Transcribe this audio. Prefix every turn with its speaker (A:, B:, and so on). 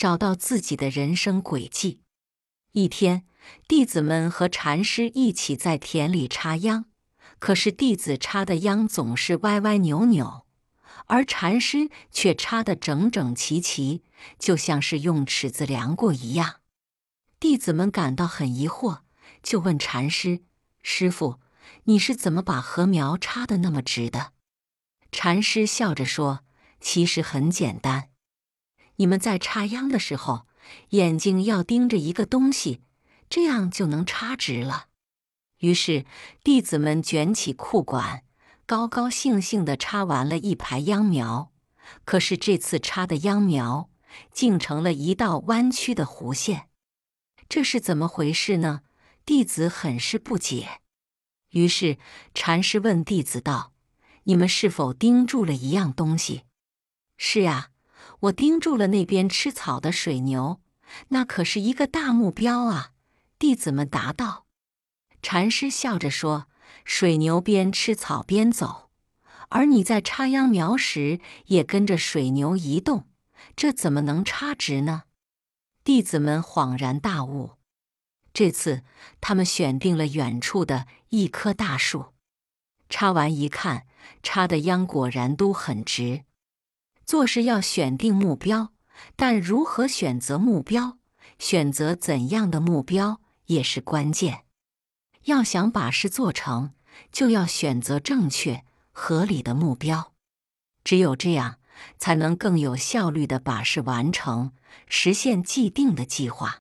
A: 找到自己的人生轨迹。一天，弟子们和禅师一起在田里插秧，可是弟子插的秧总是歪歪扭扭，而禅师却插得整整齐齐，就像是用尺子量过一样。弟子们感到很疑惑，就问禅师：“师傅，你是怎么把禾苗插得那么直的？”禅师笑着说：“其实很简单。”你们在插秧的时候，眼睛要盯着一个东西，这样就能插直了。于是弟子们卷起裤管，高高兴兴地插完了一排秧苗。可是这次插的秧苗竟成了一道弯曲的弧线，这是怎么回事呢？弟子很是不解。于是禅师问弟子道：“你们是否盯住了一样东西？”“是呀。”我盯住了那边吃草的水牛，那可是一个大目标啊！弟子们答道。禅师笑着说：“水牛边吃草边走，而你在插秧苗时也跟着水牛移动，这怎么能插直呢？”弟子们恍然大悟。这次他们选定了远处的一棵大树，插完一看，插的秧果然都很直。做事要选定目标，但如何选择目标，选择怎样的目标也是关键。要想把事做成，就要选择正确、合理的目标。只有这样，才能更有效率的把事完成，实现既定的计划。